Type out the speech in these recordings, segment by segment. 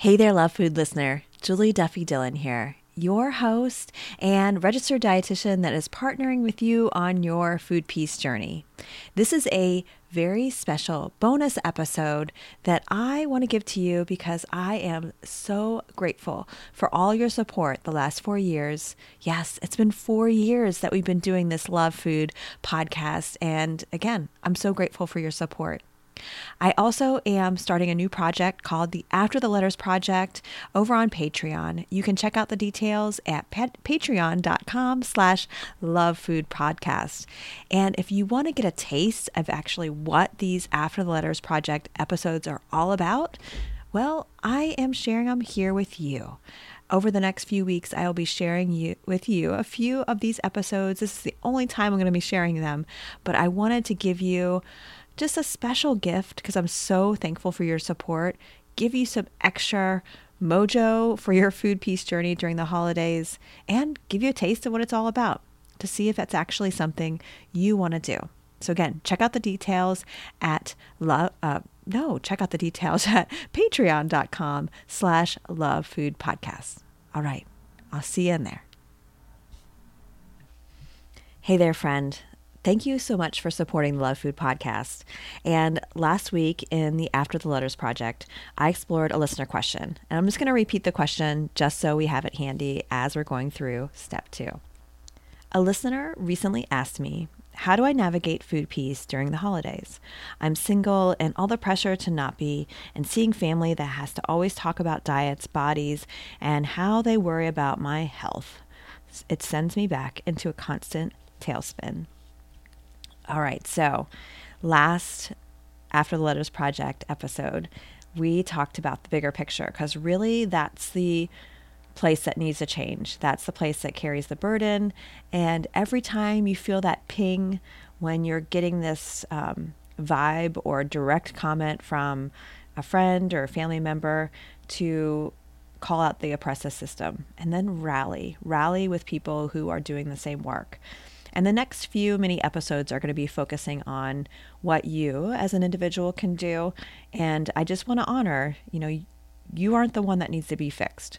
Hey there, Love Food listener. Julie Duffy Dillon here, your host and registered dietitian that is partnering with you on your food peace journey. This is a very special bonus episode that I want to give to you because I am so grateful for all your support the last four years. Yes, it's been four years that we've been doing this Love Food podcast. And again, I'm so grateful for your support. I also am starting a new project called the After the Letters Project over on Patreon. You can check out the details at patreon.com slash lovefoodpodcast. And if you want to get a taste of actually what these After the Letters Project episodes are all about, well, I am sharing them here with you. Over the next few weeks, I will be sharing you, with you a few of these episodes. This is the only time I'm going to be sharing them, but I wanted to give you just a special gift because I'm so thankful for your support. Give you some extra mojo for your food peace journey during the holidays and give you a taste of what it's all about to see if that's actually something you want to do. So again, check out the details at love. Uh, no, check out the details at patreon.com slash love food podcasts. All right. I'll see you in there. Hey there, friend. Thank you so much for supporting the Love Food podcast. And last week in the After the Letters project, I explored a listener question. And I'm just going to repeat the question just so we have it handy as we're going through step two. A listener recently asked me, How do I navigate food peace during the holidays? I'm single and all the pressure to not be, and seeing family that has to always talk about diets, bodies, and how they worry about my health. It sends me back into a constant tailspin. All right. So, last After the Letters Project episode, we talked about the bigger picture because really that's the place that needs to change. That's the place that carries the burden. And every time you feel that ping when you're getting this um, vibe or direct comment from a friend or a family member to call out the oppressive system and then rally, rally with people who are doing the same work. And the next few mini episodes are going to be focusing on what you as an individual can do. And I just want to honor, you know, you aren't the one that needs to be fixed.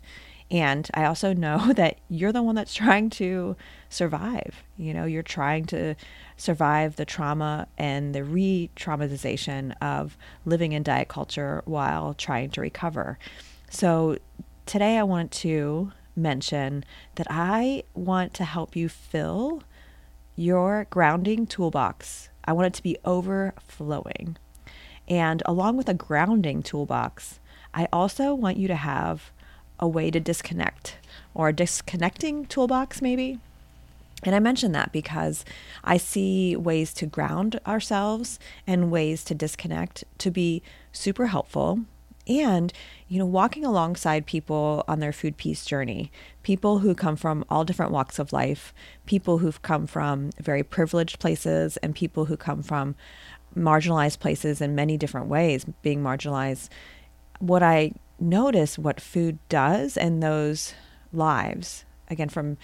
And I also know that you're the one that's trying to survive. You know, you're trying to survive the trauma and the re traumatization of living in diet culture while trying to recover. So today I want to mention that I want to help you fill your grounding toolbox. I want it to be overflowing. And along with a grounding toolbox, I also want you to have a way to disconnect or a disconnecting toolbox, maybe. And I mention that because I see ways to ground ourselves and ways to disconnect to be super helpful and you know walking alongside people on their food peace journey people who come from all different walks of life people who've come from very privileged places and people who come from marginalized places in many different ways being marginalized what i notice what food does in those lives again, from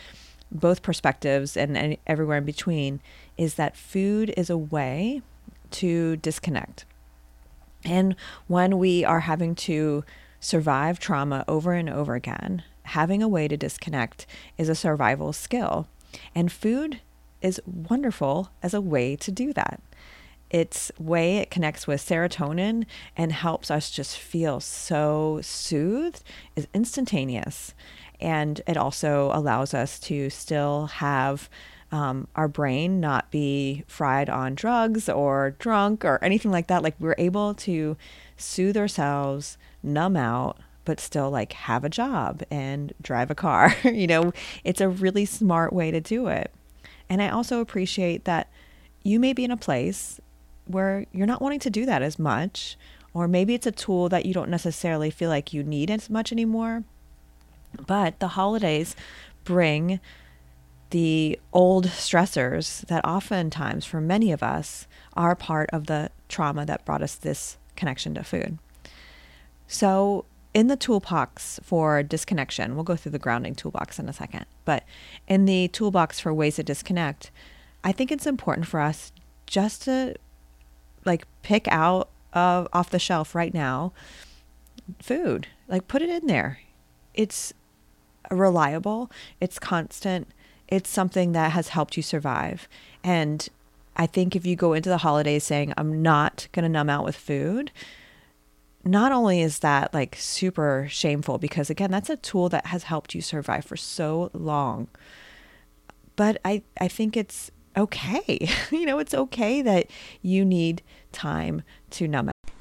both perspectives and, and everywhere in between, is that food is a way to disconnect. And when we are having to survive trauma over and over again, having a way to disconnect is a survival skill. And food is wonderful as a way to do that. Its way it connects with serotonin and helps us just feel so soothed is instantaneous. And it also allows us to still have um, our brain not be fried on drugs or drunk or anything like that. Like we're able to soothe ourselves, numb out, but still like have a job and drive a car. you know, it's a really smart way to do it. And I also appreciate that you may be in a place where you're not wanting to do that as much, or maybe it's a tool that you don't necessarily feel like you need as much anymore. But the holidays bring the old stressors that oftentimes, for many of us, are part of the trauma that brought us this connection to food. So, in the toolbox for disconnection, we'll go through the grounding toolbox in a second, but in the toolbox for ways to disconnect, I think it's important for us just to like pick out of off the shelf right now food. Like put it in there. It's reliable, it's constant, it's something that has helped you survive. And I think if you go into the holidays saying, I'm not going to numb out with food, not only is that like super shameful because again that's a tool that has helped you survive for so long but i i think it's okay you know it's okay that you need time to numb out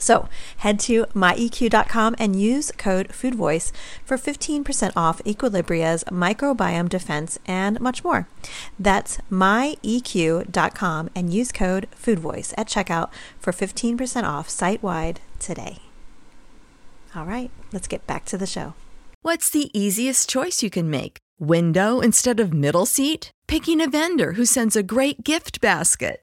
So head to myeq.com and use code FoodVoice for 15% off Equilibria's microbiome defense and much more. That's myeq.com and use code FoodVoice at checkout for 15% off site wide today. All right, let's get back to the show. What's the easiest choice you can make? Window instead of middle seat? Picking a vendor who sends a great gift basket?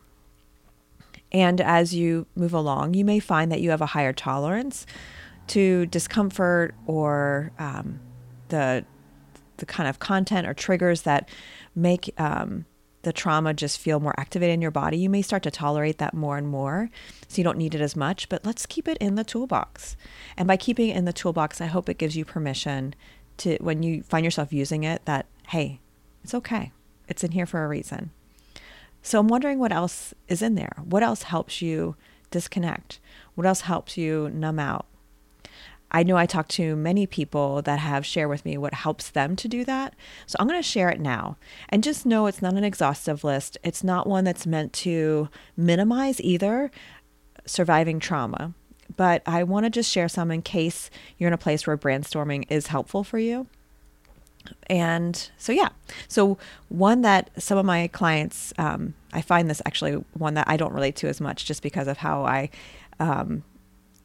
And as you move along, you may find that you have a higher tolerance to discomfort or um, the the kind of content or triggers that make um, the trauma just feel more activated in your body. You may start to tolerate that more and more, so you don't need it as much. But let's keep it in the toolbox. And by keeping it in the toolbox, I hope it gives you permission to when you find yourself using it that hey, it's okay. It's in here for a reason. So I'm wondering what else is in there. What else helps you disconnect? What else helps you numb out? I know I talk to many people that have shared with me what helps them to do that. So I'm going to share it now. And just know it's not an exhaustive list. It's not one that's meant to minimize either surviving trauma. But I want to just share some in case you're in a place where brainstorming is helpful for you. And so, yeah. So, one that some of my clients, um, I find this actually one that I don't relate to as much just because of how I um,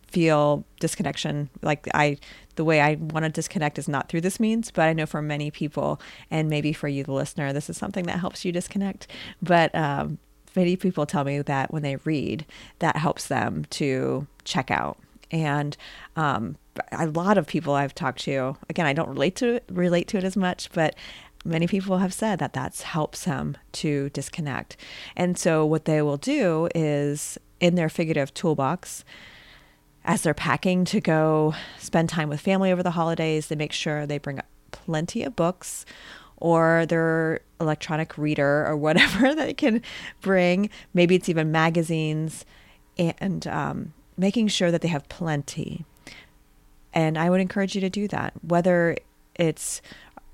feel disconnection. Like i the way i want to disconnect is not through this means but i know for many people and maybe for you the listener this is something that helps you disconnect. But um, many people tell me that when they read that helps them to check out. And um, a lot of people i've talked to again i don't relate to it relate to it as much but many people have said that that helps them to disconnect and so what they will do is in their figurative toolbox as they're packing to go spend time with family over the holidays, they make sure they bring plenty of books or their electronic reader or whatever they can bring. Maybe it's even magazines and um, making sure that they have plenty. And I would encourage you to do that, whether it's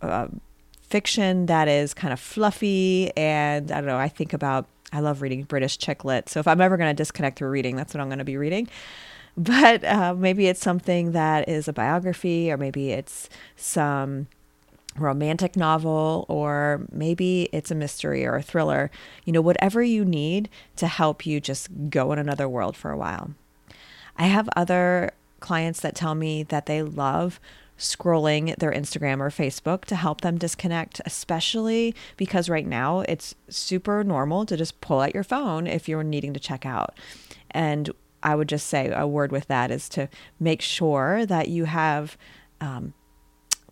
uh, fiction that is kind of fluffy and I don't know, I think about, I love reading British chick lit. So if I'm ever going to disconnect through reading, that's what I'm going to be reading but uh, maybe it's something that is a biography, or maybe it's some romantic novel, or maybe it's a mystery or a thriller. You know, whatever you need to help you just go in another world for a while. I have other clients that tell me that they love scrolling their Instagram or Facebook to help them disconnect, especially because right now it's super normal to just pull out your phone if you're needing to check out. And I would just say a word with that is to make sure that you have, um,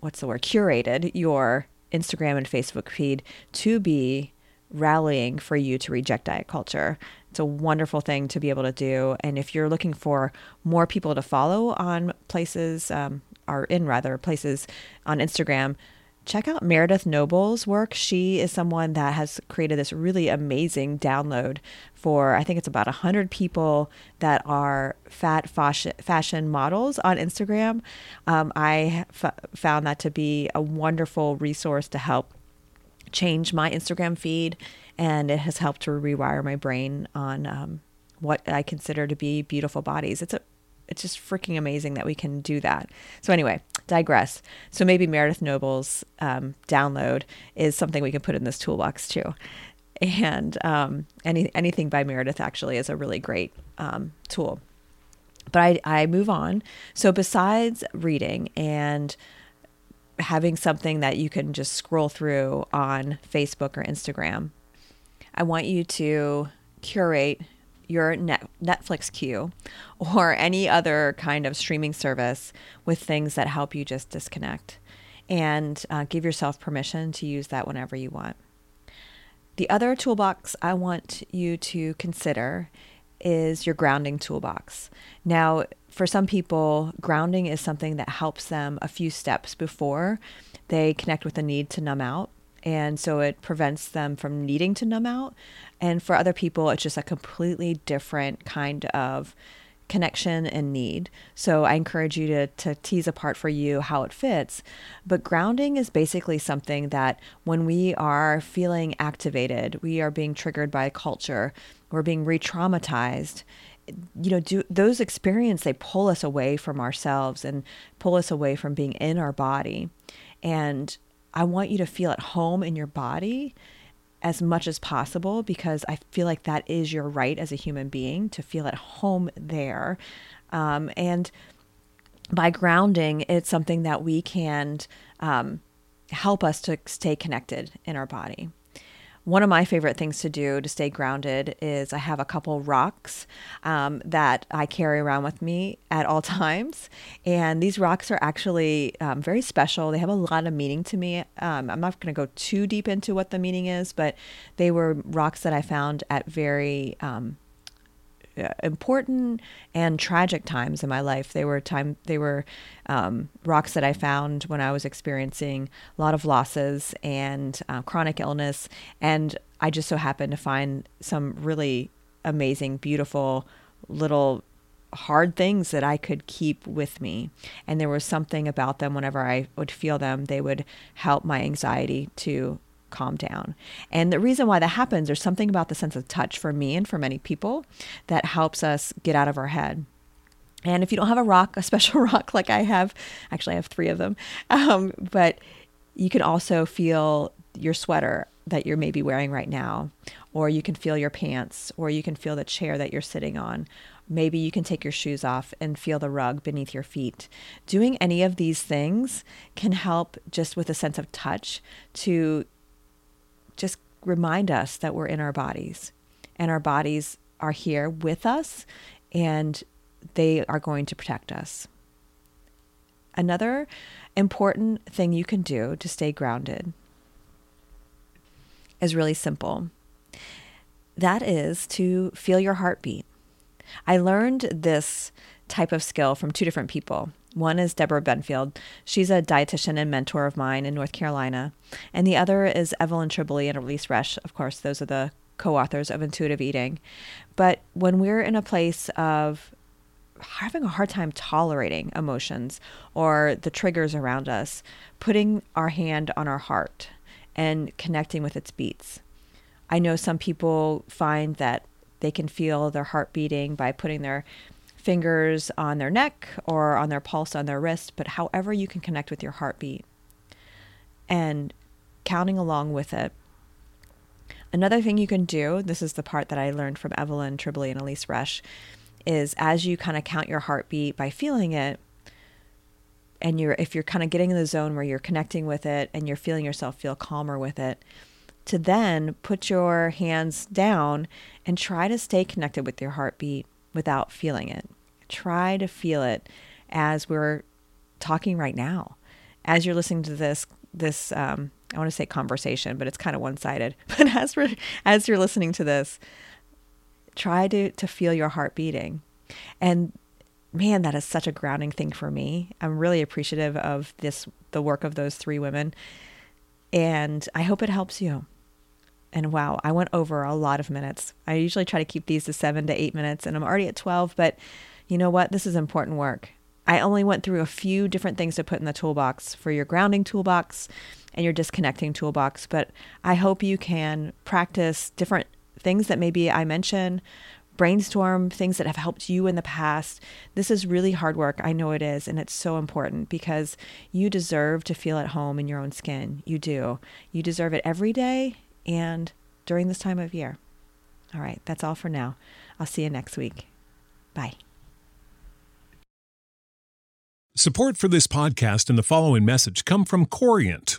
what's the word, curated your Instagram and Facebook feed to be rallying for you to reject diet culture. It's a wonderful thing to be able to do. And if you're looking for more people to follow on places, um, or in rather places on Instagram, check out Meredith Noble's work. She is someone that has created this really amazing download for, I think it's about 100 people that are fat fashion, models on Instagram. Um, I f- found that to be a wonderful resource to help change my Instagram feed, and it has helped to rewire my brain on um, what I consider to be beautiful bodies. It's a it's just freaking amazing that we can do that. So anyway, digress. So maybe Meredith Noble's um, download is something we can put in this toolbox too. And um, any anything by Meredith actually is a really great um, tool. But I, I move on. So besides reading and having something that you can just scroll through on Facebook or Instagram, I want you to curate your net, Netflix queue or any other kind of streaming service with things that help you just disconnect and uh, give yourself permission to use that whenever you want. The other toolbox I want you to consider is your grounding toolbox. Now, for some people, grounding is something that helps them a few steps before they connect with the need to numb out. And so it prevents them from needing to numb out. And for other people, it's just a completely different kind of connection and need. So I encourage you to, to tease apart for you how it fits. But grounding is basically something that when we are feeling activated, we are being triggered by culture, we're being re traumatized. You know, do those experiences they pull us away from ourselves and pull us away from being in our body. And I want you to feel at home in your body as much as possible because I feel like that is your right as a human being to feel at home there. Um, and by grounding, it's something that we can um, help us to stay connected in our body. One of my favorite things to do to stay grounded is I have a couple rocks um, that I carry around with me at all times. And these rocks are actually um, very special. They have a lot of meaning to me. Um, I'm not going to go too deep into what the meaning is, but they were rocks that I found at very um, important and tragic times in my life. They were time they were um, rocks that I found when I was experiencing a lot of losses and uh, chronic illness, and I just so happened to find some really amazing, beautiful little hard things that I could keep with me. And there was something about them whenever I would feel them, they would help my anxiety to calm down. And the reason why that happens, there's something about the sense of touch for me and for many people that helps us get out of our head. And if you don't have a rock, a special rock like I have, actually, I have three of them, um, but you can also feel your sweater that you're maybe wearing right now, or you can feel your pants, or you can feel the chair that you're sitting on. Maybe you can take your shoes off and feel the rug beneath your feet. Doing any of these things can help just with a sense of touch to just remind us that we're in our bodies and our bodies are here with us and they are going to protect us. Another important thing you can do to stay grounded is really simple. That is to feel your heartbeat. I learned this type of skill from two different people. One is Debra Benfield. She's a dietitian and mentor of mine in North Carolina. And the other is Evelyn Tribole and Elyse Resch. Of course, those are the co authors of Intuitive Eating. But when we're in a place of having a hard time tolerating emotions or the triggers around us, putting our hand on our heart and connecting with its beats. I know some people find that they can feel their heart beating by putting their fingers on their neck or on their pulse on their wrist, but however you can connect with your heartbeat and counting along with it. Another thing you can do, this is the part that I learned from Evelyn Tribole and Elyse Resch, is as you kind of count your heartbeat by feeling it, and you're if you're kind of getting in the zone where you're connecting with it and you're feeling yourself feel calmer with it, to then put your hands down and try to stay connected with your heartbeat without feeling it. Try to feel it as we're talking right now. As you're listening to this, this um, I want to say conversation, but it's kind of one-sided. But as we're, as you're listening to this, try to to feel your heart beating, and man, that is such a grounding thing for me. I'm really appreciative of this, the work of those three women, and I hope it helps you. And wow, I went over a lot of minutes. I usually try to keep these to seven to eight minutes, and I'm already at 12, but you know what? This is important work. I only went through a few different things to put in the toolbox for your grounding toolbox and your disconnecting toolbox, but I hope you can practice different things that maybe I mention, brainstorm things that have helped you in the past. This is really hard work. I know it is. And it's so important because you deserve to feel at home in your own skin. You do. You deserve it every day and during this time of year. All right, that's all for now. I'll see you next week. Bye. Support for this podcast and the following message come from Corient.